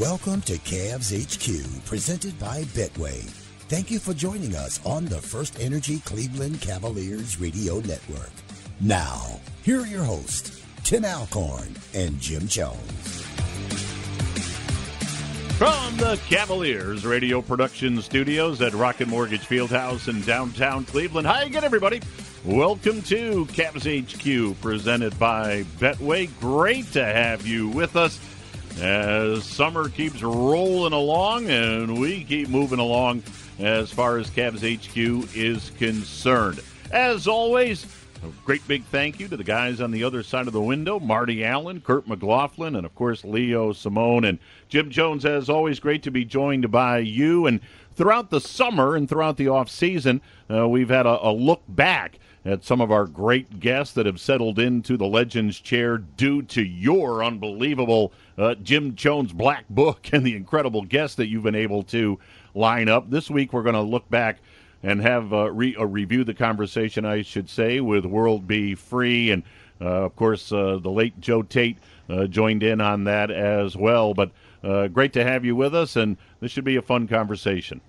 Welcome to Cavs HQ, presented by Betway. Thank you for joining us on the First Energy Cleveland Cavaliers Radio Network. Now, here are your hosts, Tim Alcorn and Jim Jones. From the Cavaliers Radio Production Studios at Rocket Mortgage Fieldhouse in downtown Cleveland. Hi again, everybody. Welcome to Cavs HQ, presented by Betway. Great to have you with us as summer keeps rolling along and we keep moving along as far as Cavs HQ is concerned. As always, a great big thank you to the guys on the other side of the window Marty Allen, Kurt McLaughlin, and of course Leo Simone and Jim Jones. As always, great to be joined by you. And throughout the summer and throughout the off season, uh, we've had a, a look back at some of our great guests that have settled into the Legends chair due to your unbelievable uh, Jim Jones Black Book and the incredible guests that you've been able to line up. This week, we're going to look back and have uh, re- uh, review the conversation, I should say, with World Be Free. And, uh, of course, uh, the late Joe Tate uh, joined in on that as well. But great to have you with us, and this should be a fun conversation.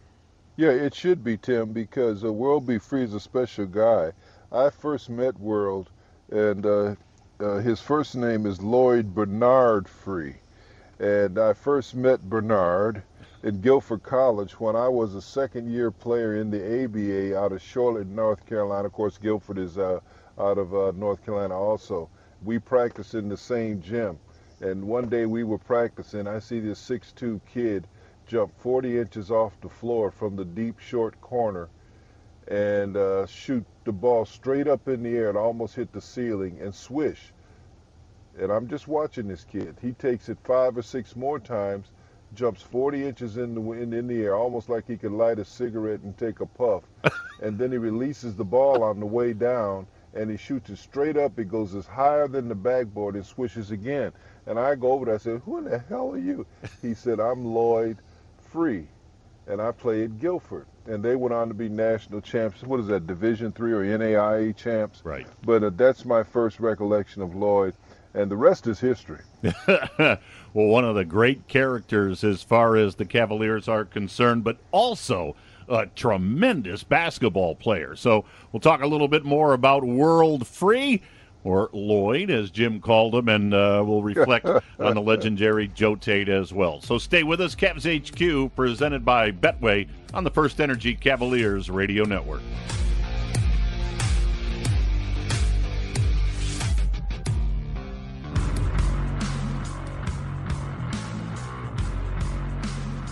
Yeah, it should be, Tim, because World Be Free is a special guy. I first met World, and uh, uh, his first name is Lloyd Bernard Free. And I first met Bernard in Guilford College when I was a second year player in the ABA out of Charlotte, North Carolina. Of course, Guilford is uh, out of uh, North Carolina also. We practiced in the same gym. And one day we were practicing, I see this 6'2 kid jump 40 inches off the floor from the deep short corner and uh, shoot the ball straight up in the air and almost hit the ceiling and swish. And I'm just watching this kid. He takes it five or six more times, jumps 40 inches in the in, in the air, almost like he could light a cigarette and take a puff. and then he releases the ball on the way down and he shoots it straight up. It goes as higher than the backboard and swishes again. And I go over there. I said, "Who in the hell are you?" He said, "I'm Lloyd Free, and I play at Guilford." And they went on to be national champs. What is that, Division Three or NAIA champs? Right. But uh, that's my first recollection of Lloyd, and the rest is history. well, one of the great characters as far as the Cavaliers are concerned, but also a tremendous basketball player. So we'll talk a little bit more about World Free or Lloyd, as Jim called him, and uh, we'll reflect on the legendary Joe Tate as well. So stay with us. Cavs HQ, presented by Betway on the First Energy Cavaliers Radio Network.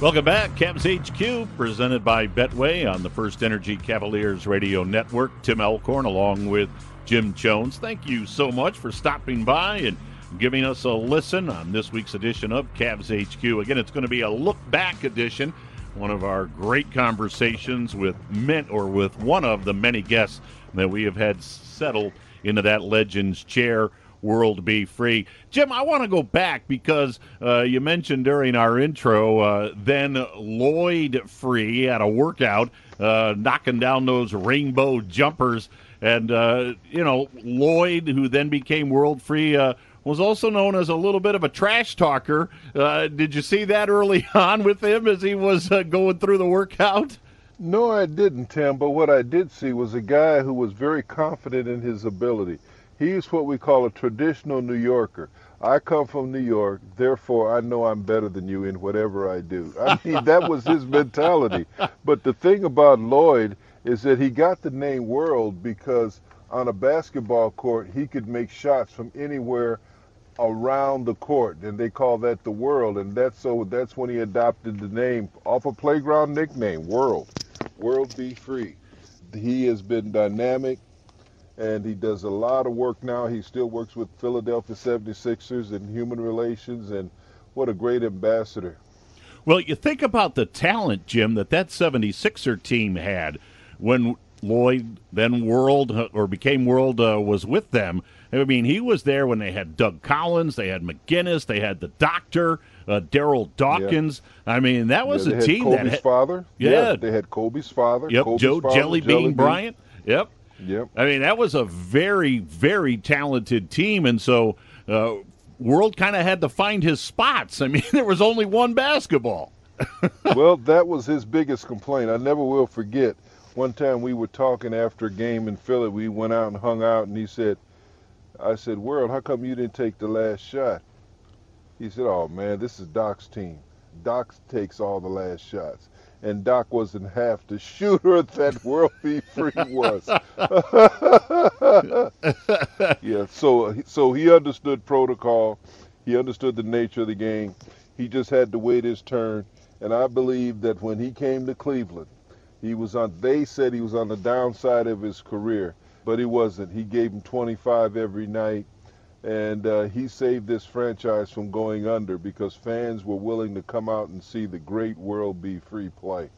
Welcome back, Cavs HQ, presented by Betway on the First Energy Cavaliers Radio Network. Tim Alcorn, along with Jim Jones. Thank you so much for stopping by and giving us a listen on this week's edition of Cavs HQ. Again, it's going to be a look back edition, one of our great conversations with men or with one of the many guests that we have had settle into that Legends chair. World be Free. Jim, I want to go back because uh, you mentioned during our intro, uh, then Lloyd Free at a workout, uh, knocking down those rainbow jumpers and, uh, you know, Lloyd, who then became World Free, uh, was also known as a little bit of a trash talker. Uh, did you see that early on with him as he was uh, going through the workout? No, I didn't, Tim. But what I did see was a guy who was very confident in his ability. He's what we call a traditional New Yorker. I come from New York, therefore I know I'm better than you in whatever I do. I mean, that was his mentality. But the thing about Lloyd is that he got the name World because on a basketball court he could make shots from anywhere around the court and they call that the world and that's so that's when he adopted the name off a playground nickname world. World be free. He has been dynamic and he does a lot of work now. He still works with philadelphia 76ers and human relations and what a great ambassador. Well, you think about the talent, Jim, that that 76er team had when Lloyd, then World, uh, or became World, uh, was with them. I mean, he was there when they had Doug Collins, they had McGinnis, they had the Doctor, uh, Darryl Dawkins. Yeah. I mean, that was yeah, a team Kobe's that had father. Yeah. yeah. they had Kobe's father. Yep, Kobe's Joe father, Jelly Bean Bryant. Yep. Yep. I mean, that was a very, very talented team, and so uh, World kind of had to find his spots. I mean, there was only one basketball. well, that was his biggest complaint. I never will forget. One time we were talking after a game in Philly. We went out and hung out, and he said, "I said, World, how come you didn't take the last shot?" He said, "Oh man, this is Doc's team. Doc takes all the last shots." and Doc wasn't half the shooter that World Be Free was. yeah, so so he understood protocol, he understood the nature of the game. He just had to wait his turn, and I believe that when he came to Cleveland, he was on. They said he was on the downside of his career, but he wasn't. He gave him 25 every night and uh, he saved this franchise from going under because fans were willing to come out and see the great World Be Free play.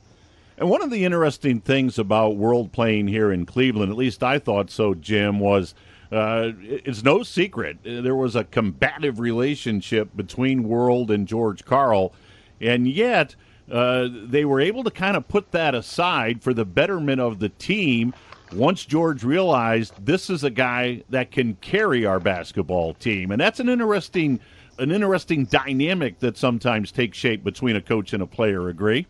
And one of the interesting things about World playing here in Cleveland, at least I thought so, Jim, was uh, it's no secret there was a combative relationship between World and George Karl, and yet uh, they were able to kind of put that aside for the betterment of the team once George realized this is a guy that can carry our basketball team, and that's an interesting an interesting dynamic that sometimes takes shape between a coach and a player. Agree?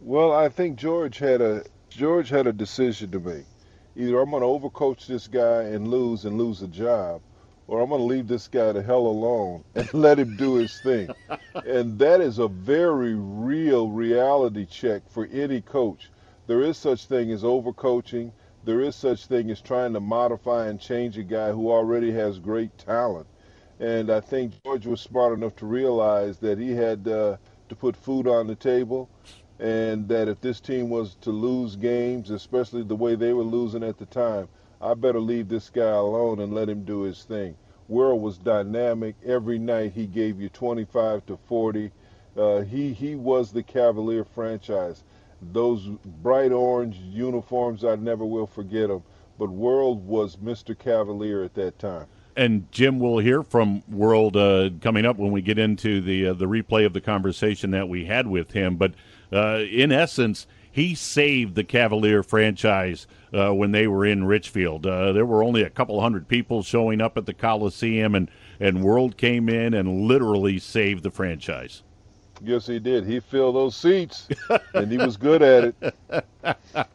Well, I think George had a George had a decision to make. Either I'm going to overcoach this guy and lose and lose a job, or I'm going to leave this guy the hell alone and let him do his thing. and that is a very real reality check for any coach. There is such thing as overcoaching there is such thing as trying to modify and change a guy who already has great talent. And I think George was smart enough to realize that he had uh, to put food on the table and that if this team was to lose games, especially the way they were losing at the time, I better leave this guy alone and let him do his thing. World was dynamic. Every night he gave you 25 to 40. Uh, he he was the Cavalier franchise those bright orange uniforms, I never will forget them. But World was Mr. Cavalier at that time. And Jim, we'll hear from World uh, coming up when we get into the uh, the replay of the conversation that we had with him. But uh, in essence, he saved the Cavalier franchise uh, when they were in Richfield. Uh, there were only a couple hundred people showing up at the Coliseum, and and World came in and literally saved the franchise. Yes, he did. He filled those seats, and he was good at it.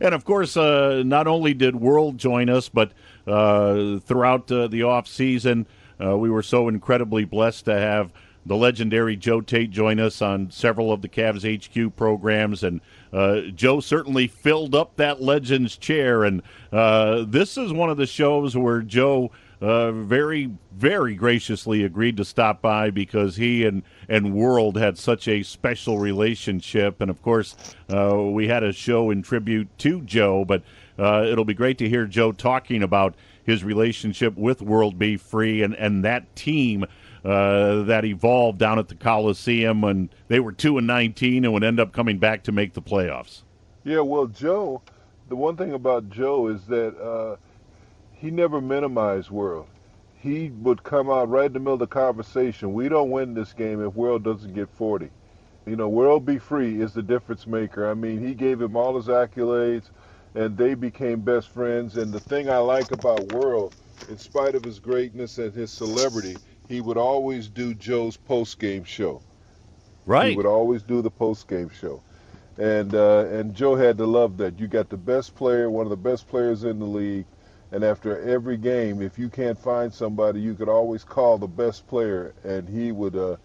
and of course, uh, not only did World join us, but uh, throughout uh, the off season, uh, we were so incredibly blessed to have the legendary Joe Tate join us on several of the Cavs HQ programs, and uh, Joe certainly filled up that Legends chair. And uh, this is one of the shows where Joe uh, very, very graciously agreed to stop by because he and, and World had such a special relationship. And of course, uh, we had a show in tribute to Joe, but uh, it'll be great to hear Joe talking about his relationship with World Be Free and, and that team. Uh, that evolved down at the Coliseum when they were two and nineteen and would end up coming back to make the playoffs. Yeah, well, Joe, the one thing about Joe is that uh, he never minimized World. He would come out right in the middle of the conversation. We don't win this game if World doesn't get 40. You know, World Be Free is the difference maker. I mean, he gave him all his accolades, and they became best friends. And the thing I like about World, in spite of his greatness and his celebrity, he would always do Joe's post game show. Right. He would always do the post game show. And uh, and Joe had to love that. You got the best player, one of the best players in the league, and after every game, if you can't find somebody, you could always call the best player, and he would, uh,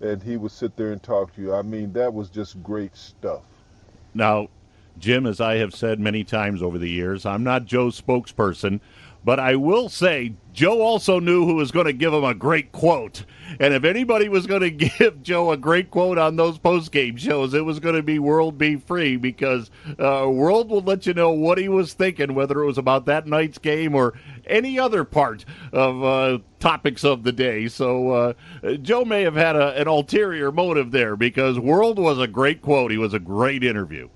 and he would sit there and talk to you. I mean, that was just great stuff. Now, Jim, as I have said many times over the years, I'm not Joe's spokesperson, but I will say Joe also knew who was going to give him a great quote. And if anybody was going to give Joe a great quote on those post-game shows, it was going to be World Be Free because uh, World will let you know what he was thinking, whether it was about that night's game or any other part of uh, topics of the day. So uh, Joe may have had a, an ulterior motive there because World was a great quote. He was a great interview.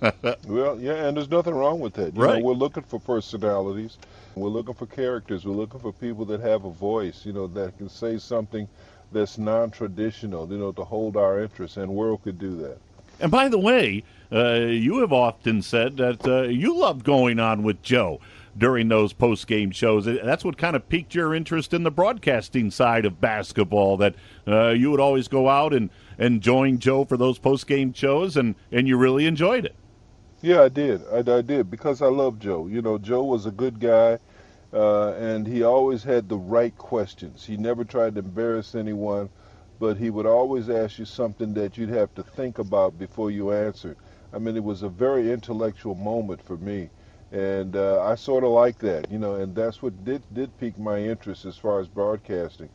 well, yeah, and there's nothing wrong with that. You right. Know, we're looking for personalities. We're looking for characters. We're looking for people that have a voice, you know, that can say something that's non-traditional, you know, to hold our interest, and World could do that. And by the way, uh, you have often said that uh, you loved going on with Joe during those post game shows. That's what kind of piqued your interest in the broadcasting side of basketball. That uh, you would always go out and, and join Joe for those post game shows, and, and you really enjoyed it. Yeah, I did. I, I did because I love Joe. You know, Joe was a good guy, uh, and he always had the right questions. He never tried to embarrass anyone, but he would always ask you something that you'd have to think about before you answered. I mean, it was a very intellectual moment for me and uh, I sort of like that, you know, and that's what did did pique my interest as far as broadcasting.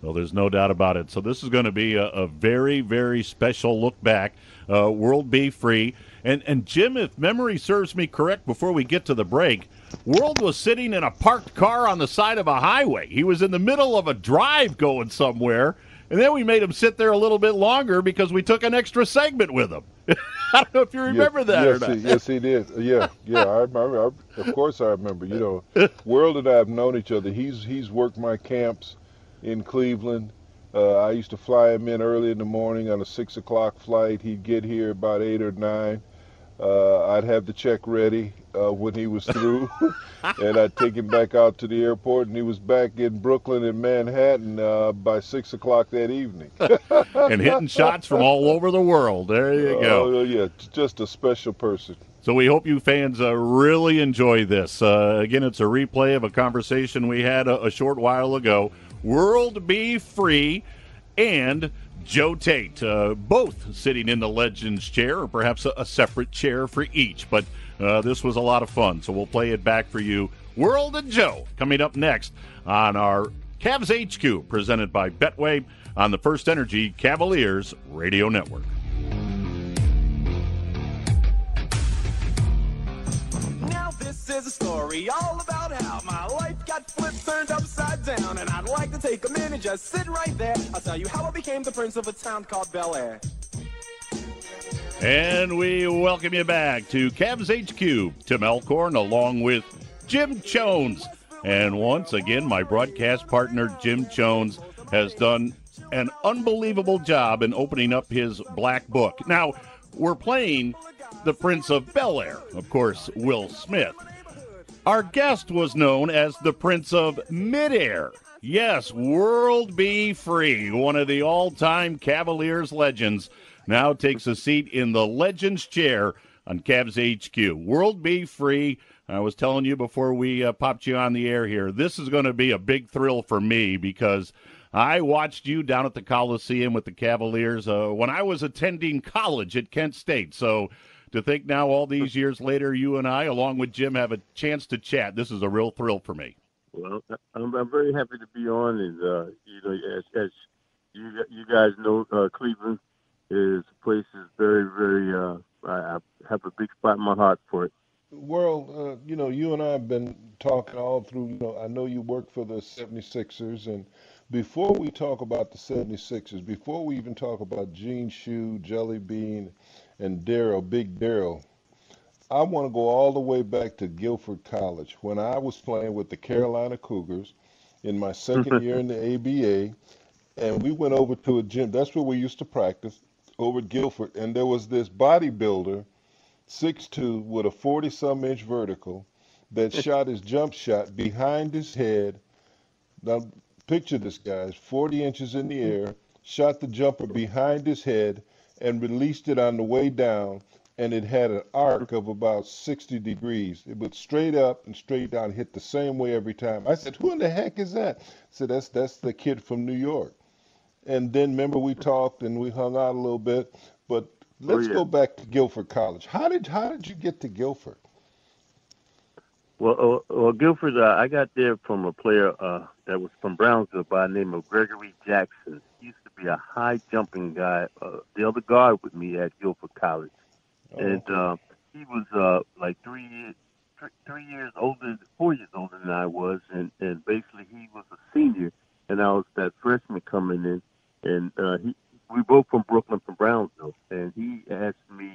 Well, there's no doubt about it. So this is going to be a, a very, very special look back. Uh, World Be Free, and and Jim, if memory serves me correct, before we get to the break, World was sitting in a parked car on the side of a highway. He was in the middle of a drive going somewhere, and then we made him sit there a little bit longer because we took an extra segment with him. I don't know if you remember yes, that yes, or not. He, yes, he did. Yeah, yeah, I remember. I, of course, I remember. You know, World and I have known each other. He's he's worked my camps in Cleveland. Uh, I used to fly him in early in the morning on a six o'clock flight. He'd get here about eight or nine. Uh, I'd have the check ready uh, when he was through, and I'd take him back out to the airport, and he was back in Brooklyn and Manhattan uh, by six o'clock that evening. and hitting shots from all over the world. There you go. Oh yeah, just a special person. So we hope you fans uh, really enjoy this. Uh, again, it's a replay of a conversation we had a, a short while ago. World Be Free and Joe Tate, uh, both sitting in the Legends chair, or perhaps a, a separate chair for each. But uh, this was a lot of fun, so we'll play it back for you. World and Joe coming up next on our Cavs HQ, presented by Betway on the First Energy Cavaliers Radio Network. Is a story all about how my life got flipped, turned upside down. And I'd like to take a minute, just sit right there. I'll tell you how I became the prince of a town called Bel Air. And we welcome you back to Cavs HQ. Tim Alcorn along with Jim Jones. And once again, my broadcast partner, Jim Jones, has done an unbelievable job in opening up his black book. Now, we're playing the Prince of Bel Air, of course, Will Smith. Our guest was known as the Prince of Midair. Yes, World B Free, one of the all time Cavaliers legends now takes a seat in the Legends chair on Cavs HQ. World B Free. I was telling you before we uh, popped you on the air here, this is going to be a big thrill for me because I watched you down at the Coliseum with the Cavaliers uh, when I was attending college at Kent State. So to think now, all these years later, you and I, along with Jim, have a chance to chat, this is a real thrill for me. Well, I'm, I'm very happy to be on, and uh, you know, as, as you you guys know, uh, Cleveland is a place is very, very. Uh, I, I have a big spot in my heart for it. World, uh, you know, you and I have been talking all through. You know, I know you work for the 76ers, and before we talk about the 76ers, before we even talk about Gene Shue, Jelly Bean, and Daryl, Big Daryl, I want to go all the way back to Guilford College when I was playing with the Carolina Cougars in my second year in the ABA, and we went over to a gym. That's where we used to practice over at Guilford, and there was this bodybuilder, six two, with a forty-some inch vertical, that shot his jump shot behind his head. Now picture this, guys: forty inches in the air, shot the jumper behind his head, and released it on the way down. And it had an arc of about 60 degrees. It went straight up and straight down, hit the same way every time. I said, "Who in the heck is that?" I said, "That's that's the kid from New York." And then remember we talked and we hung out a little bit. But let's oh, yeah. go back to Guilford College. How did how did you get to Guilford? Well, uh, well, Guilford, uh, I got there from a player uh, that was from Brownsville by the name of Gregory Jackson. He used to be a high jumping guy, uh, the other guard with me at Guilford College, oh, and uh, he was uh, like three th- three years older, four years older than I was, and and basically he was a senior, and I was that freshman coming in, and uh, he we both from Brooklyn, from Brownsville, and he asked me,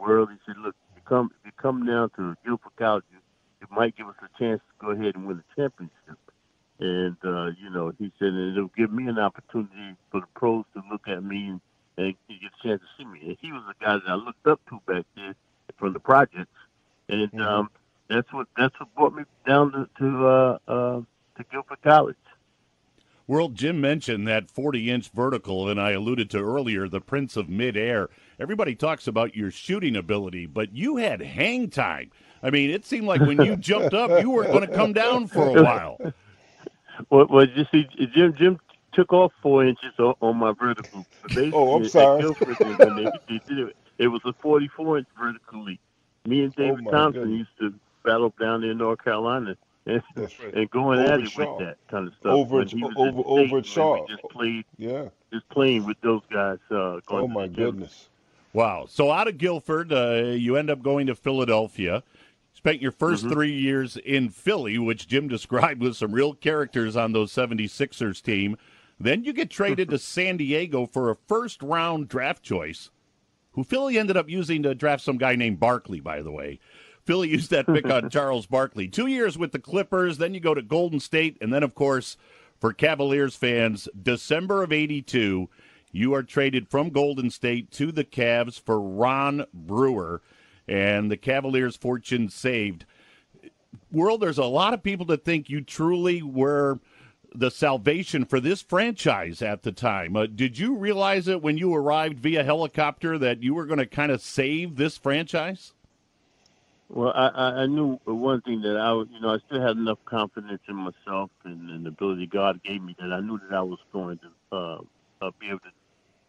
"World," he said, "Look, you come if you come down to Guilford College, you, it might give us a chance to go ahead and win the championship." And uh, you know, he said, it'll give me an opportunity for the pros to look at me and, get a chance to see me. And he was the guy that I looked up to back then from the projects, and Mhm. um, that's what that's what brought me down to to uh, uh, to Guilford College. Well, Jim mentioned that 40 inch vertical, and I alluded to earlier the Prince of Midair. Everybody talks about your shooting ability, but you had hang time. I mean, it seemed like when you jumped up, you were going to come down for a while. Well, well, you see, Jim Jim took off four inches on, on my vertical. Basically, Oh, I'm sorry. They, they did it, it was a 44 inch vertically. Me and David Oh, Thompson goodness. used to battle down there in North Carolina and, right. and going Over at it Shaw. with that kind of stuff. Over When at- over- at over at when Shaw. Just played, Yeah. just playing with those guys. Uh, going Oh my goodness. Wow. So out of Guilford, uh, you end up going to Philadelphia. Spent your 1st mm-hmm. three years in Philly, which Jim described with some real characters on those 76ers team. Then you get traded to San Diego for a first round draft choice, who Philly ended up using to draft some guy named Barkley, by the way. Philly used that pick on Charles Barkley. Two years with the Clippers, then you go to Golden State, and then, of course, for Cavaliers fans, December of 82, you are traded from Golden State to the Cavs for Ron Brewer, and the Cavaliers' fortune saved. World, there's a lot of people that think you truly were the salvation for this franchise at the time. Uh, did you realize it when you arrived via helicopter that you were going to kind of save this franchise? Well, I, I knew one thing that I, you know, I still had enough confidence in myself and, and the ability God gave me that I knew that I was going to uh, uh, be able to,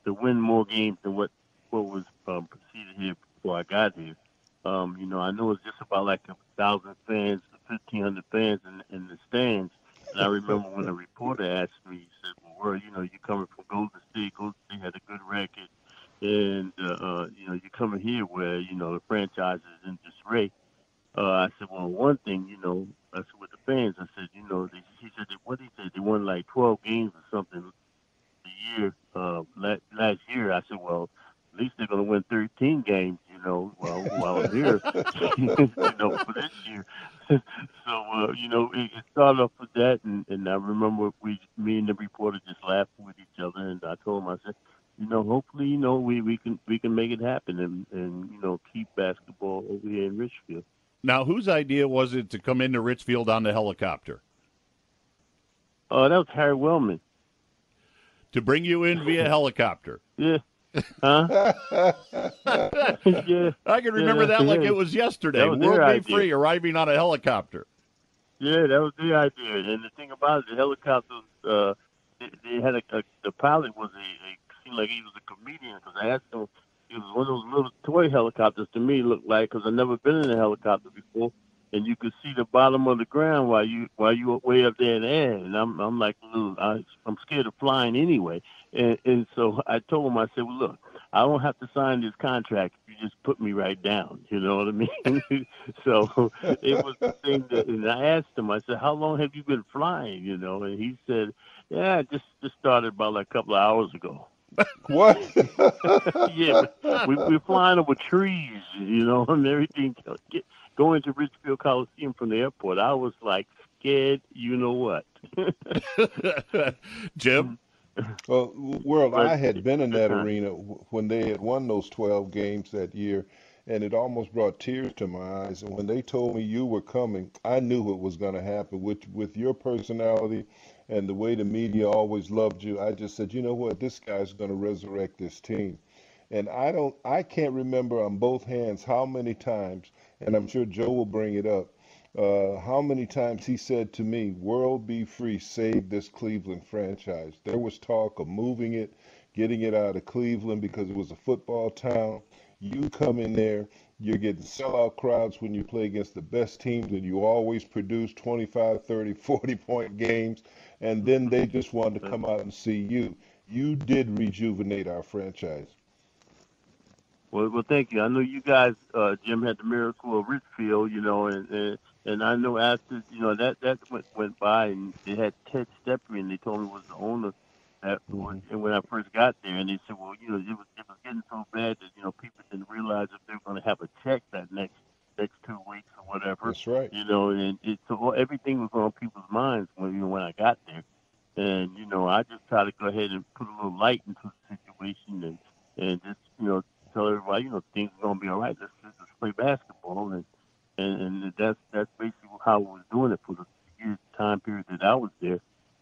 to win more games than what what was um, preceded here before I got here. Um, you know, I know it's just about like a thousand fans, fifteen hundred fans in, in the stands. And I remember when a reporter asked me, he said, "Well, where you know you coming from Golden State? Golden State had a good record." and uh, uh, you know you're coming here where you know the franchise is in disarray. Uh, I said, well, one thing, you know, I said with the fans, I said, you know, they, he said, they, what he said, they won like 12 games or something the year uh, last, last year. I said, well, at least they're going to win 13 games, you know, while while I'm here, you know, for this year. so uh, you know, it, it started off with that, and, and I remember we, me and the reporter just laughing with each other, and I told him, I said, you know, hopefully, you know, we, we can we can make it happen and, and you know keep basketball over here in Richfield. Now, whose idea was it to come into Richfield on the helicopter? Uh, that was Harry Weltman. To bring you in via helicopter? Yeah. Huh? yeah. I can remember Yeah, that like it was yesterday. Was World Be idea. Free arriving on a helicopter. Yeah, that was the idea. And the thing about it, the helicopters, uh, they, they had a, a the pilot was a, a seemed like he was a comedian because I asked him. It was one of those little toy helicopters to me looked like because I've never been in a helicopter before, and you could see the bottom of the ground while you while you were way up there in the air. And I'm I'm like, "Ooh, I, I'm scared of flying anyway. And and so I told him, I said, well, look, I don't have to sign this contract. if You just put me right down. You know what I mean? so it was the thing that, and I asked him, I said, how long have you been flying? You know, and he said, yeah, I just just started about like a couple of hours ago. What? yeah, we, we're flying over trees, you know, and everything. Get, going to Richfield Coliseum from the airport, I was like scared. You know what? Jim? Well, World, I had been in that arena when they had won those 12 games that year, and it almost brought tears to my eyes. And when they told me you were coming, I knew what was going to happen. With with your personality and the way the media always loved you, I just said, you know what, this guy's going to resurrect this team. And I don't, I can't remember on both hands how many times, and I'm sure Joe will bring it up, uh, how many times he said to me, World Be Free, save this Cleveland franchise. There was talk of moving it, getting it out of Cleveland because it was a football town. You come in there, you're getting sellout crowds when you play against the best teams, and you always produce 25, 30, 40 point games. And then they just wanted to come out and see you. You did rejuvenate our franchise. Well, well, thank you. I know you guys, uh, Jim, had the miracle of Richfield, you know, and, and and I know after you know that that went, went by, and they had Ted Stepien, and they told me was the owner. At, when, and when I first got there, and they said, well, you know, it was it was getting so bad that you know people didn't realize if they were going to have a check that next next two weeks or whatever. That's right. You know, and it, so everything was on people's minds when you know when I got there, and you know I just tried to go ahead and put a little light into the situation and and just you know tell everybody you know things are gonna be all right. Let's, let's just play basketball and and, and that's that's basically how I was doing it for the year time period that I was there.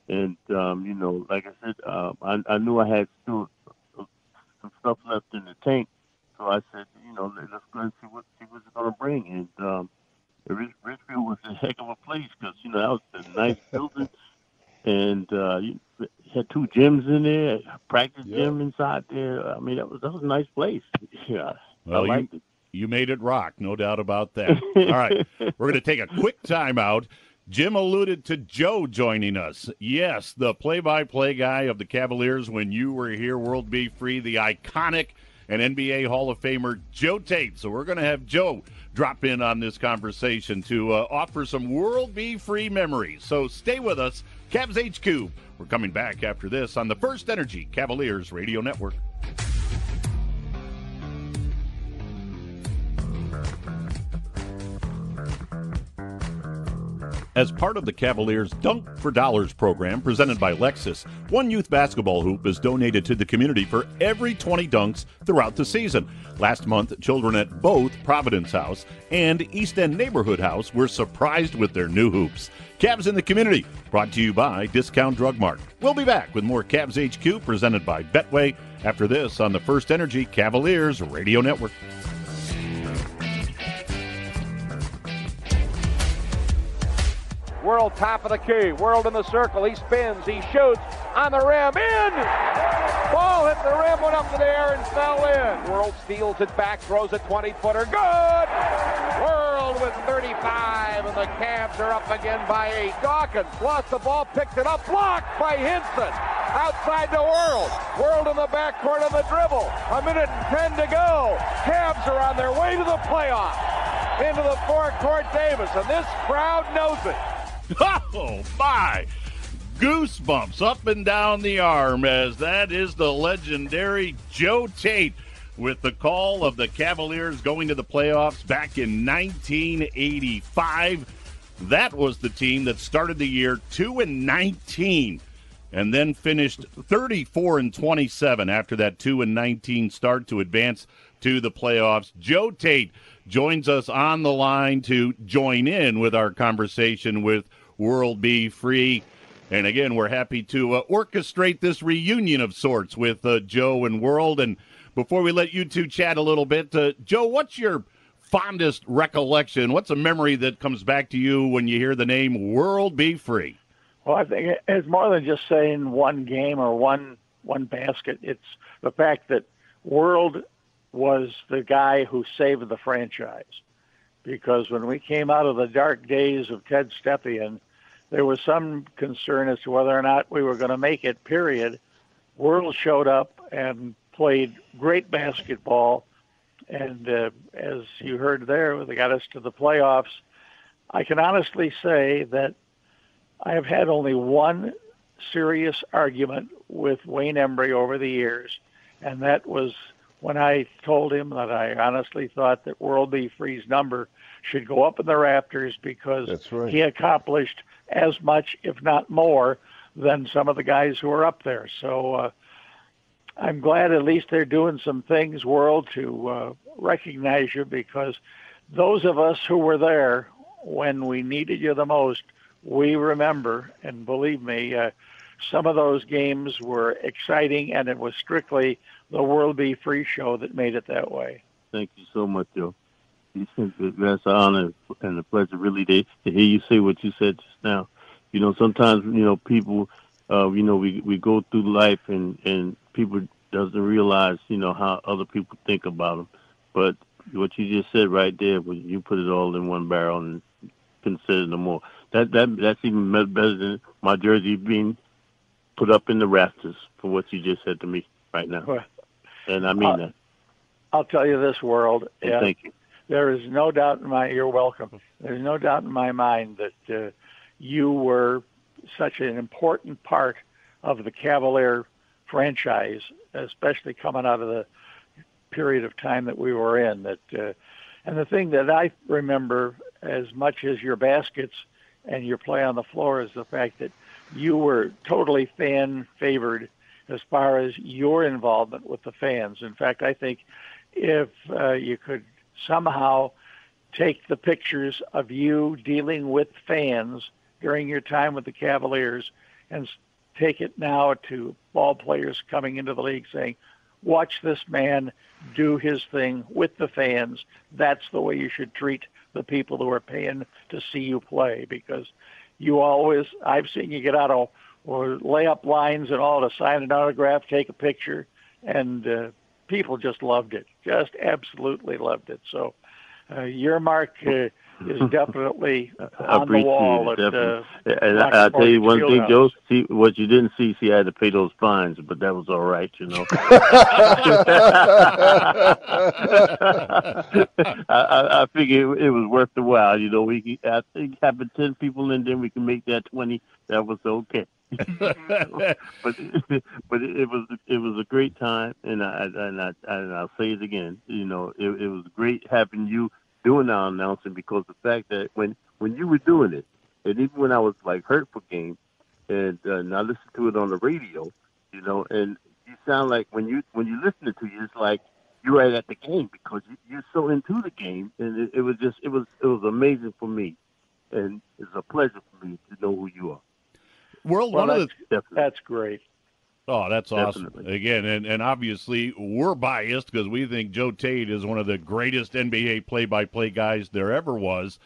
And um, you know, like I said, uh, I, I knew I had still some stuff left in the tank, so I said, you know, let's go and see what see what's going to bring. And um, Rich, Richfield was a heck of a place because you know that was a nice building, and uh, you had two gyms in there, practice yeah. gym inside there. I mean, that was that was a nice place. Yeah, well, I liked you, it. You made it rock, no doubt about that. All right, we're going to take a quick timeout. Jim alluded to Joe joining us. Yes, the play by play guy of the Cavaliers when you were here, World Be Free, the iconic and NBA Hall of Famer Joe Tate. So we're going to have Joe drop in on this conversation to uh, offer some World Be Free memories. So stay with us, Cavs HQ. We're coming back after this on the First Energy Cavaliers Radio Network. As part of the Cavaliers Dunk for Dollars program presented by Lexus, one youth basketball hoop is donated to the community for every 20 dunks throughout the season. Last month, children at both Providence House and East End Neighborhood House were surprised with their new hoops. Cavs in the Community, brought to you by Discount Drug Mart. We'll be back with more Cavs HQ presented by Betway after this on the First Energy Cavaliers Radio Network. World top of the key. World in the circle. He spins. He shoots on the rim. In! Ball hit the rim, went up to the air and fell in. World steals it back, throws a 20 footer. Good! World with 35, and the Cavs are up again by eight. Dawkins lost the ball, picked it up, blocked by Hinson. Outside the World. World in the backcourt of the dribble. A minute and 10 to go. Cavs are on their way to the playoffs. Into the forecourt Davis, and this crowd knows it. Oh, my. Goosebumps up and down the arm as that is the legendary Joe Tate with the call of the Cavaliers going to the playoffs back in 1985. That was the team that started the year 2 and 19 and then finished 34 and 27 after that 2 and 19 start to advance to the playoffs. Joe Tate joins us on the line to join in with our conversation with World be Free. And again, we're happy to uh, orchestrate this reunion of sorts with uh, Joe and World. And before we let you two chat a little bit, uh, Joe, what's your fondest recollection? What's a memory that comes back to you when you hear the name World Be Free? Well, I think it's more than just saying one game or one one basket. It's the fact that World was the guy who saved the franchise. Because when we came out of the dark days of Ted Stepien, there was some concern as to whether or not we were going to make it, period. World showed up and played great basketball. And uh, as you heard there, they got us to the playoffs. I can honestly say that I have had only one serious argument with Wayne Embry over the years, and that was when I told him that I honestly thought that World B Free's number should go up in the rafters because right. he accomplished as much, if not more, than some of the guys who are up there. So uh, I'm glad at least they're doing some things, World, to uh, recognize you because those of us who were there when we needed you the most, we remember. And believe me, uh, some of those games were exciting, and it was strictly the World B Free show that made it that way. Thank you so much, Joe. That's an honor and a pleasure, really, to, to hear you say what you said just now. You know, sometimes you know people, uh, you know, we we go through life and and people doesn't realize, you know, how other people think about them. But what you just said right there, when you put it all in one barrel and consider no more. That that that's even better than my jersey being put up in the rafters for what you just said to me right now. and I mean that. I'll tell you this, world. Yeah. Thank you. There is no doubt in my. You're welcome. There's no doubt in my mind that uh, you were such an important part of the Cavalier franchise, especially coming out of the period of time that we were in. That, uh, and the thing that I remember as much as your baskets and your play on the floor is the fact that you were totally fan favored as far as your involvement with the fans. In fact, I think if uh, you could somehow take the pictures of you dealing with fans during your time with the Cavaliers and take it now to ball players coming into the league saying, watch this man do his thing with the fans. That's the way you should treat the people who are paying to see you play because you always, I've seen you get out of or lay up lines and all to sign an autograph, take a picture, and uh, people just loved it, just absolutely loved it. So uh, your mark uh, is definitely on the wall. It, at, uh, and I, will tell you one thing, Joe. See what you didn't see. See, I had to pay those fines, but that was all right, you know. I, I, I figure it, was worth the while. You know, we I think having ten people in there, we can make that twenty. That was okay. but but it was it was a great time, and I and I and I'll say it again. You know, it, it was great having you doing our announcing because the fact that when when you were doing it, and even when I was like hurt for games, and, uh, and I listened to it on the radio, you know, and you sound like when you when you listen to you, it's like you're right at the game because you, you're so into the game, and it, it was just it was it was amazing for me, and it's a pleasure for me to know who you are. World, well, one of the that's great. Oh, that's awesome. Definitely. Again, and, and obviously we're biased because we think Joe Tate is one of the greatest NBA play by play guys there ever was.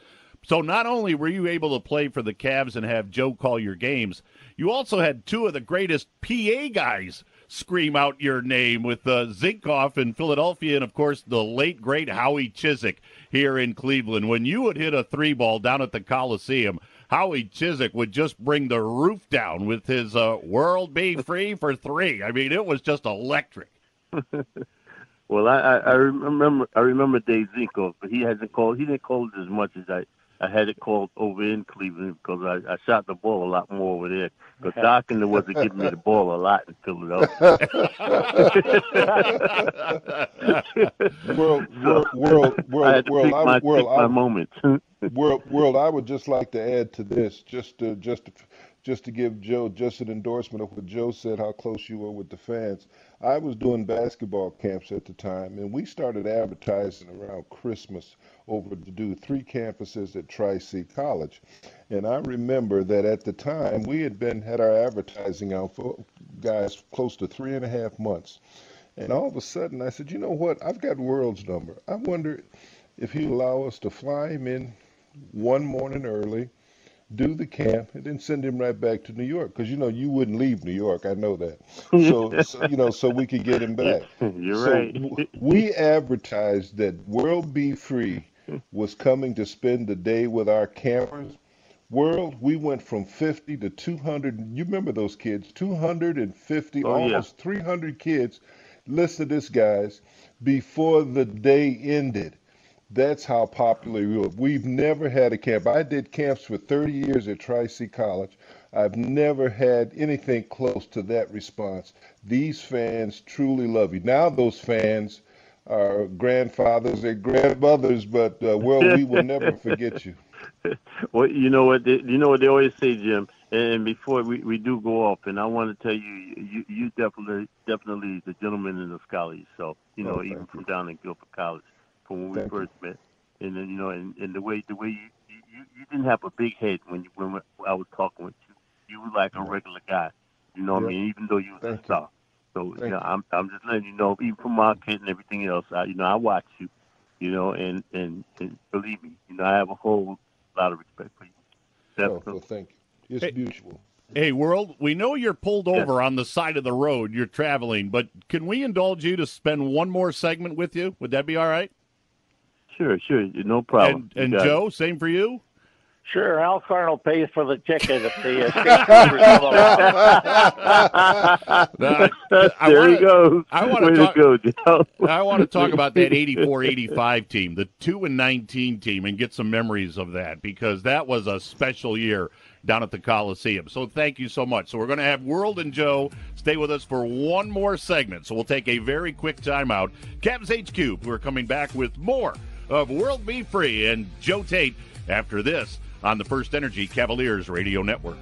So not only were you able to play for the Cavs and have Joe call your games, you also had two of the greatest PA guys scream out your name with uh, Zinkoff in Philadelphia and, of course, the late, great Howie Chizek here in Cleveland. When you would hit a three ball down at the Coliseum, Howie Chizek would just bring the roof down with his uh, "World Be Free" for three. I mean, it was just electric. well, I, I, I remember I remember Dave Zinko, but he hasn't called. He didn't call it as much as I. I had it called over in Cleveland because I, I shot the ball a lot more over there. But Darkender wasn't giving me the ball a lot in Philadelphia. world, world, world, world, I had to world, pick my, world, pick my moments. world, world. I would just like to add to this, just to just to, just to give Joe just an endorsement of what Joe said, how close you were with the fans. I was doing basketball camps at the time, and we started advertising around Christmas over to do three campuses at Tri C College. And I remember that at the time we had been had our advertising out for guys close to three and a half months. And all of a sudden I said, you know what? I've got World's number. I wonder if he'd allow us to fly him in one morning early, do the camp, and then send him right back to New York. Because you know you wouldn't leave New York. I know that. So, so you know, so we could get him back. You're so right. w- we advertised that World Be Free was coming to spend the day with our campers. World, we went from 50 to 200. You remember those kids? 250, oh, almost yeah. 300 kids. Listen to this, guys. Before the day ended, that's how popular we were. We've never had a camp. I did camps for 30 years at Tri C College. I've never had anything close to that response. These fans truly love you. Now, those fans are grandfathers and grandmothers, but uh, well, we will never forget you. Well, you know what? They, you know what they always say, Jim. And before we, we do go off, and I want to tell you, you you definitely definitely the gentleman in the scholars. So you know, oh, even from down in Guilford College from when Thank we first you. met, and then you know, and, and the way the way you, you you didn't have a big head when you when I was talking with you. You were like a regular guy. You know what I mean? Even though you were a star. So you know, I'm I'm just letting you know, even from market and everything else, I, you know, I watch you, you know, and, and and believe me, you know, I have a whole lot of respect for you. Oh, well, thank you. It's hey, beautiful. Hey, world, we know you're pulled over on the side of the road. You're traveling, but can we indulge you to spend one more segment with you? Would that be all right? Sure, sure, no problem. And, and Joe, it. same for you. Sure, Al Carnell pays for the ticket if the uh, there he goes. I want to talk. go, Joe. I want to talk about that 84-85 team, the two and nineteen team, and get some memories of that because that was a special year down at the Coliseum. So thank you so much. So we're going to have World and Joe stay with us for one more segment. So we'll take a very quick timeout. Cavs HQ, we're coming back with more of World Be Free and Joe Tate after this on the First Energy Cavaliers Radio Network.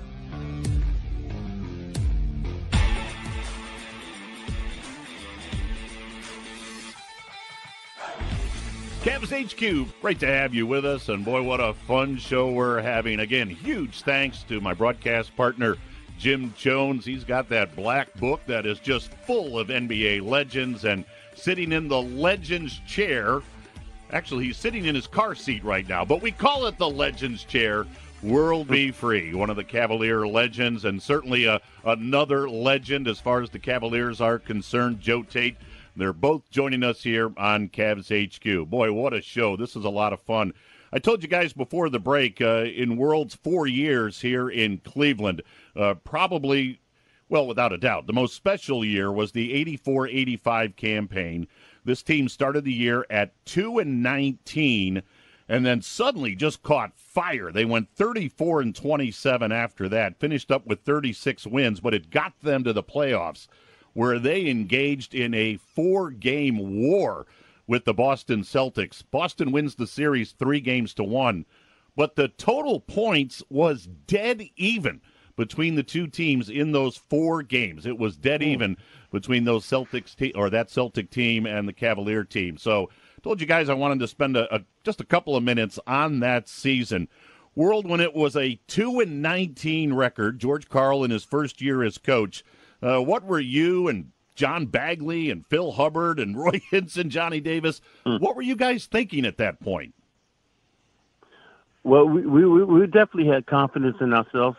Cavs HQ, great to have you with us. And boy, what a fun show we're having. Again, huge thanks to my broadcast partner, Jim Jones. He's got that black book that is just full of NBA legends and sitting in the legends chair. Actually, he's sitting in his car seat right now, but we call it the legends chair. World B. Free, one of the Cavalier legends, and certainly a, another legend as far as the Cavaliers are concerned, Joe Tait. They're both joining us here on Cavs HQ. Boy, what a show. This is a lot of fun. I told you guys before the break, uh, in World's four years here in Cleveland, uh, probably, well, without a doubt, the most special year was the 84 85 campaign. This team started the year at 2 and 19 and then suddenly just caught fire. They went 34 and 27 after that, finished up with 36 wins, but it got them to the playoffs where they engaged in a four game war with the Boston Celtics. Boston wins the series three games to one, but the total points was dead even between the two teams in those four games. It was dead even between those Celtics te- or that Celtic team and the Cavalier team. So, told you guys I wanted to spend a, a just a couple of minutes on that season. World when it was a two and nineteen record. George Karl in his first year as coach. Uh, what were you and John Bagley and Phil Hubbard and Roy Hinson, Johnny Davis? What were you guys thinking at that point? Well, we, we we definitely had confidence in ourselves,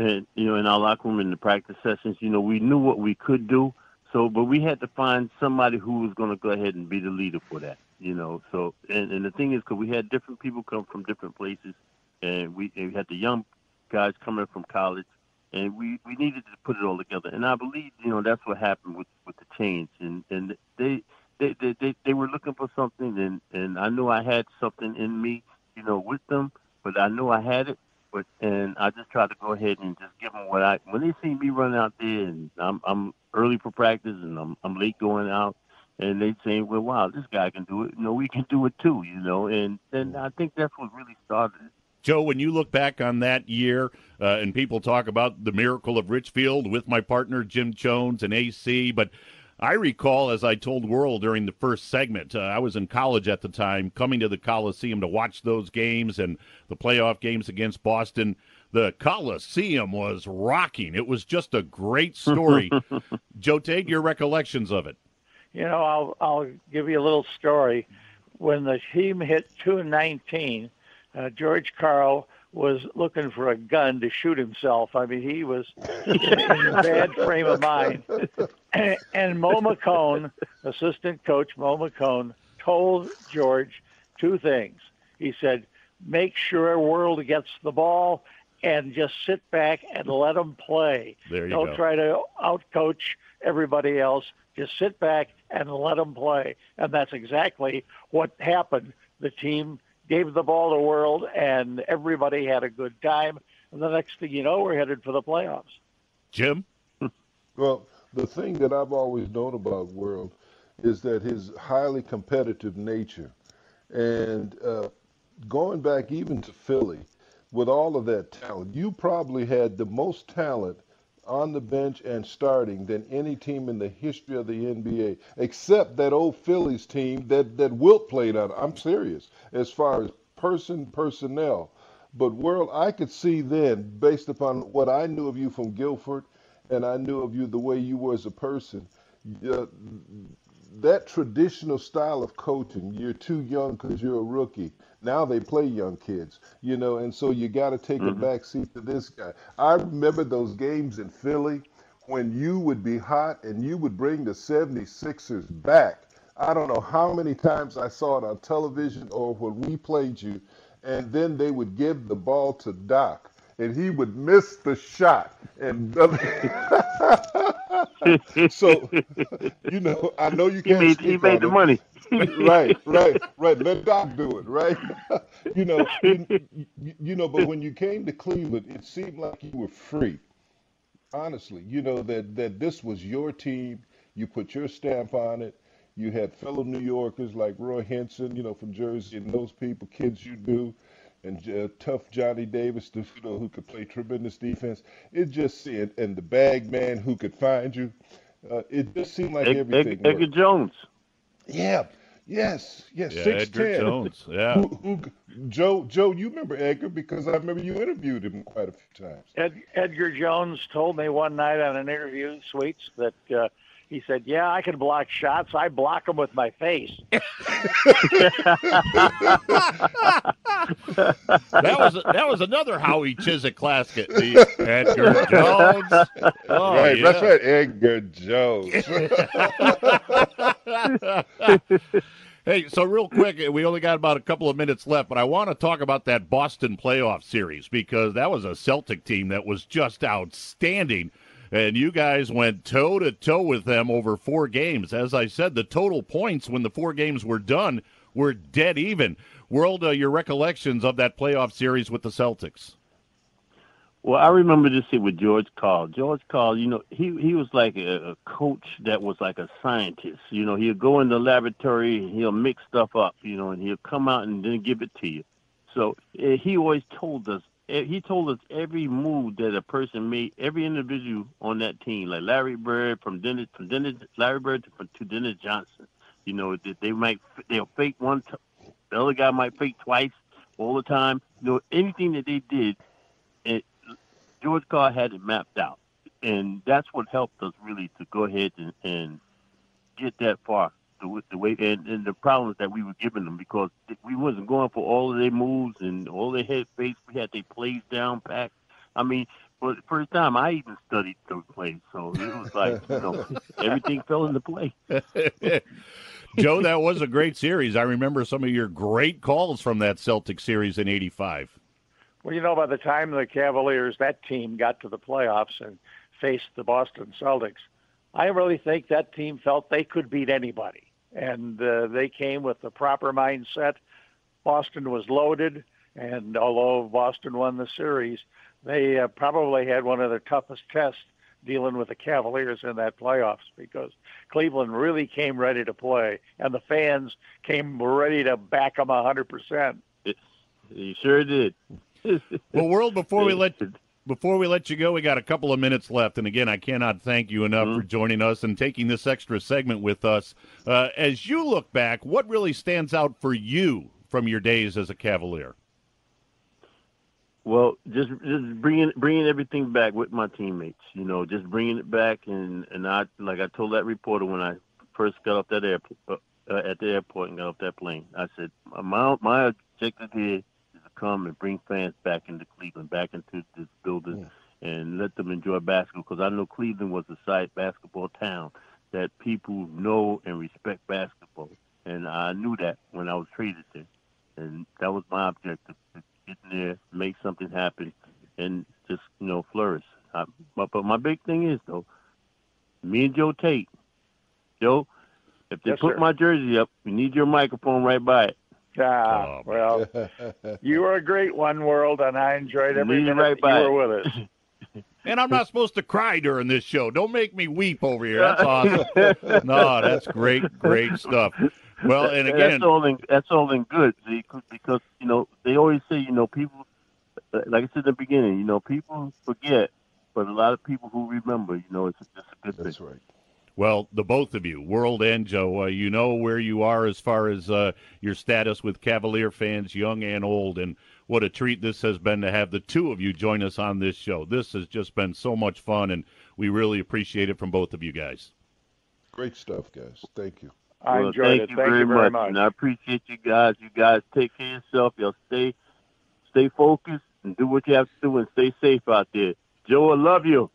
and you know, in our locker room in the practice sessions. You know, we knew what we could do. So, but we had to find somebody who was going to go ahead and be the leader for that. You know, so and, and the thing is, because we had different people come from different places, and we, and we had the young guys coming from college, and we, we needed to put it all together. And I believe, you know, that's what happened with, with the change. And and they they, they, they they were looking for something, and and I knew I had something in me, you know, with them, but I knew I had it. But and I just try to go ahead and just give them what I when they see me run out there, and I'm I'm early for practice, and I'm I'm late going out. And they say, well, wow, this guy can do it. You know, we can do it too, you know. And and I think that's what really started. Joe, when you look back on that year, uh, and people talk about the miracle of Richfield with my partner Jim Chones and AC, but I recall, as I told World during the first segment, uh, I was in college at the time, coming to the Coliseum to watch those games and the playoff games against Boston. The Coliseum was rocking. It was just a great story. Joe Tait, your recollections of it? You know, I'll I'll give you a little story. When the team hit two and nineteen, uh, George Karl was looking for a gun to shoot himself. I mean, he was in a bad frame of mind. And, and Mo McHone, assistant coach Mo McHone, told George two things. He said, "Make sure World gets the ball." And just sit back and let them play. There you Don't go. try to outcoach everybody else. Just sit back and let them play. And that's exactly what happened. The team gave the ball to World, and everybody had a good time. And the next thing you know, we're headed for the playoffs. Jim? Well, the thing that I've always known about World is that his highly competitive nature. And uh, going back even to Philly, with all of that talent, you probably had the most talent on the bench and starting than any team in the history of the NBA, except that old Phillies team that, that Wilt played on. I'm serious, as far as person personnel. But World, I could see then, based upon what I knew of you from Guilford, and I knew of you the way you were as a person, uh, that traditional style of coaching, you're too young because you're a rookie. Now they play young kids, you know, and so you got to take a mm-hmm. back seat to this guy. I remember those games in Philly when you would be hot and you would bring the 76ers back. I don't know how many times I saw it on television or when we played you, and then they would give the ball to Doc, and he would miss the shot. And so, you know, I know you can't. made he made the it. money. right, right, right. Let Doc do it, right? you know, you, you- you know. But when you came to Cleveland, it seemed like you were free. Honestly, you know that that this was your team. You put your stamp on it. You had fellow New Yorkers like Roy Hinson, you know, from Jersey, and those people, kids you knew, and uh, tough Johnny Davis, the- you know, who could play tremendous defense. It just seemed, and the bag man who could find you. Uh, it just seemed like Ed- everything. Ed- Edgar worked. Jones. Yeah. Yes. Yes. Yeah, Six Edgar ten. Jones. Yeah. Who, who, Joe. Joe, you remember Edgar because I remember you interviewed him quite a few times. Ed, Edgar Jones told me one night on an interview, Sweets, that uh, he said, "Yeah, I can block shots. I block them with my face." That was that was another Howie Chizek classic. The Edgar Jones. Oh, right. yeah. That's right. Edgar Jones. Hey, so real quick, we only got about a couple of minutes left, but I want to talk about that Boston playoff series because that was a Celtic team that was just outstanding. And you guys went toe to toe with them over four games. As I said, the total points when the four games were done were dead even. World, uh, your recollections of that playoff series with the Celtics? Well, I remember this with George Karl. George Karl, you know, he he was like a, a coach that was like a scientist. You know, he'll go in the laboratory he'll mix stuff up, you know, and he'll come out and then give it to you. So eh, he always told us. Eh, He told us every move that a person made, every individual on that team, like Larry Bird from Dennis, from Dennis, Larry Bird to, to Dennis Johnson. You know, that they might they'll fake one, t- the other guy might fake twice all the time. You know, anything that they did, it, George Karl had it mapped out, and that's what helped us really to go ahead and, and get that far. The, the way and, and the problems that we were giving them because we wasn't going for all of their moves and all their head fakes. We had their plays down packed. I mean, for the first time, I even studied those plays, so it was like you know everything fell into place. Joe, that was a great series. I remember some of your great calls from that Celtic series in '85. Well, you know, by the time the Cavaliers, that team, got to the playoffs and faced the Boston Celtics, I really think that team felt they could beat anybody. And uh, they came with the proper mindset. Boston was loaded, and although Boston won the series, they uh, probably had one of their toughest tests dealing with the Cavaliers in that playoffs because Cleveland really came ready to play, and the fans came ready to back them a 100%. You sure did. Well, world, before we let before we let you go, we got a couple of minutes left, and again, I cannot thank you enough for joining us and taking this extra segment with us. Uh, as you look back, what really stands out for you from your days as a Cavalier? Well, just just bringing bringing everything back with my teammates. You know, just bringing it back, and and I like I told that reporter when I first got off that airport uh, at the airport and got off that plane. I said my my objective here to come and bring fans back into Cleveland, back into this building, and let them enjoy basketball. Because I know Cleveland was a site basketball town that people know and respect basketball, and I knew that when I was traded there, and that was my objective get in there, make something happen, and just you know flourish. I, but, but my big thing is though, me and Joe Tait, Joe, if they Yes, put sir. my jersey up, we need your microphone right by it. Ah, Oh, well, you were a great one, World, and I enjoyed every minute right that by you it. were with us. And I'm not supposed to cry during this show. Don't make me weep over here. That's awesome. no, that's great, great stuff. Well, and again, that's all in that's all in good see, 'cause- because you know they always say you know people, like I said in the beginning, you know people forget, but a lot of people who remember, you know, it's just a good That's thing. right. Well, the both of you, World and Joe, uh, you know where you are as far as uh, your status with Cavalier fans, young and old, and what a treat this has been to have the two of you join us on this show. This has just been so much fun, and we really appreciate it from both of you guys. Great stuff, guys. Thank you. I well, enjoyed thank it. You Thank very you very much. much. And I appreciate you guys. You guys take care of yourself. Y'all stay stay focused and do what you have to do and stay safe out there. Joe, I love you.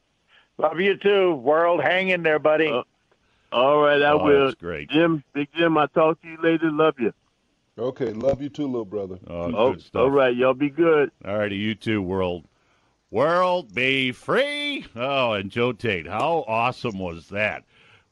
Love you too, World. Hang in there, buddy. Uh, All right, I Oh, will. that's great. Jim, Big Jim, I'll talk to you later. Love you. Okay, love you too, little brother. Oh, Oh, good stuff. all right, y'all be good. All righty, you too, world. World be free. Oh, and Joe Tait, how awesome was that?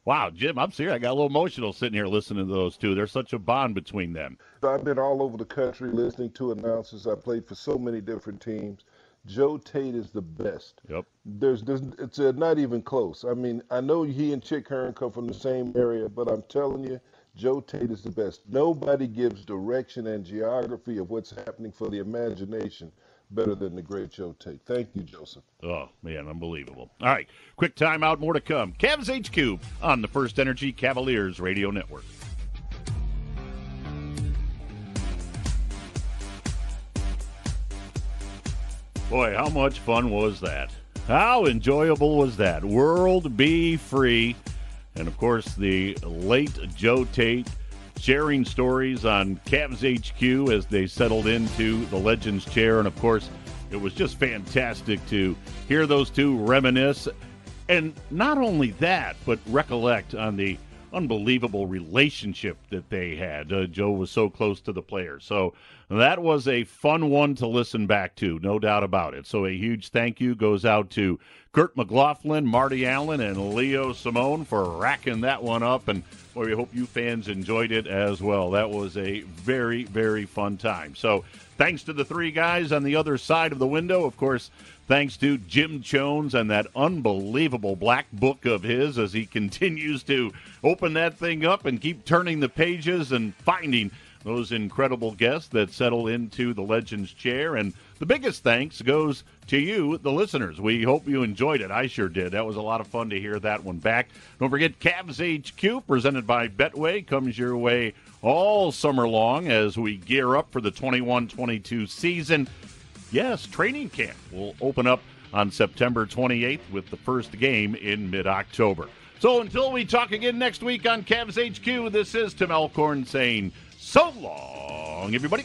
Wow, Jim, I'm serious. I got a little emotional sitting here listening to those two. There's such a bond between them. I've been all over the country listening to announcers. I played for so many different teams. Joe Tait is the best. Yep. There's, there's it's uh, not even close. I mean, I know he and Chick Hearn come from the same area, but I'm telling you, Joe Tait is the best. Nobody gives direction and geography of what's happening for the imagination better than the great Joe Tait. Thank you, Joseph. Oh, man, unbelievable. All right, quick timeout, more to come. Cavs HQ on the First Energy Cavaliers Radio Network. Boy, how much fun was that? How enjoyable was that? World B. Free. And of course, the late Joe Tait sharing stories on Cavs HQ as they settled into the Legends chair. And of course, it was just fantastic to hear those two reminisce. And not only that, but recollect on the unbelievable relationship that they had. Uh, Joe was so close to the players. So that was a fun one to listen back to, no doubt about it. So a huge thank you goes out to Kurt McLaughlin, Marty Allen, and Leo Simone for racking that one up. And boy, we hope you fans enjoyed it as well. That was a very, very fun time. So thanks to the three guys on the other side of the window. Of course, thanks to Jim Chones and that unbelievable black book of his as he continues to open that thing up and keep turning the pages and finding those incredible guests that settle into the Legends chair. And the biggest thanks goes to you, the listeners. We hope you enjoyed it. I sure did. That was a lot of fun to hear that one back. Don't forget Cavs HQ, presented by Betway, comes your way all summer long as we gear up for the 21 22 season. Yes, training camp will open up on September 28th with the first game in mid October. So until we talk again next week on Cavs HQ, this is Tim Alcorn saying so long, everybody.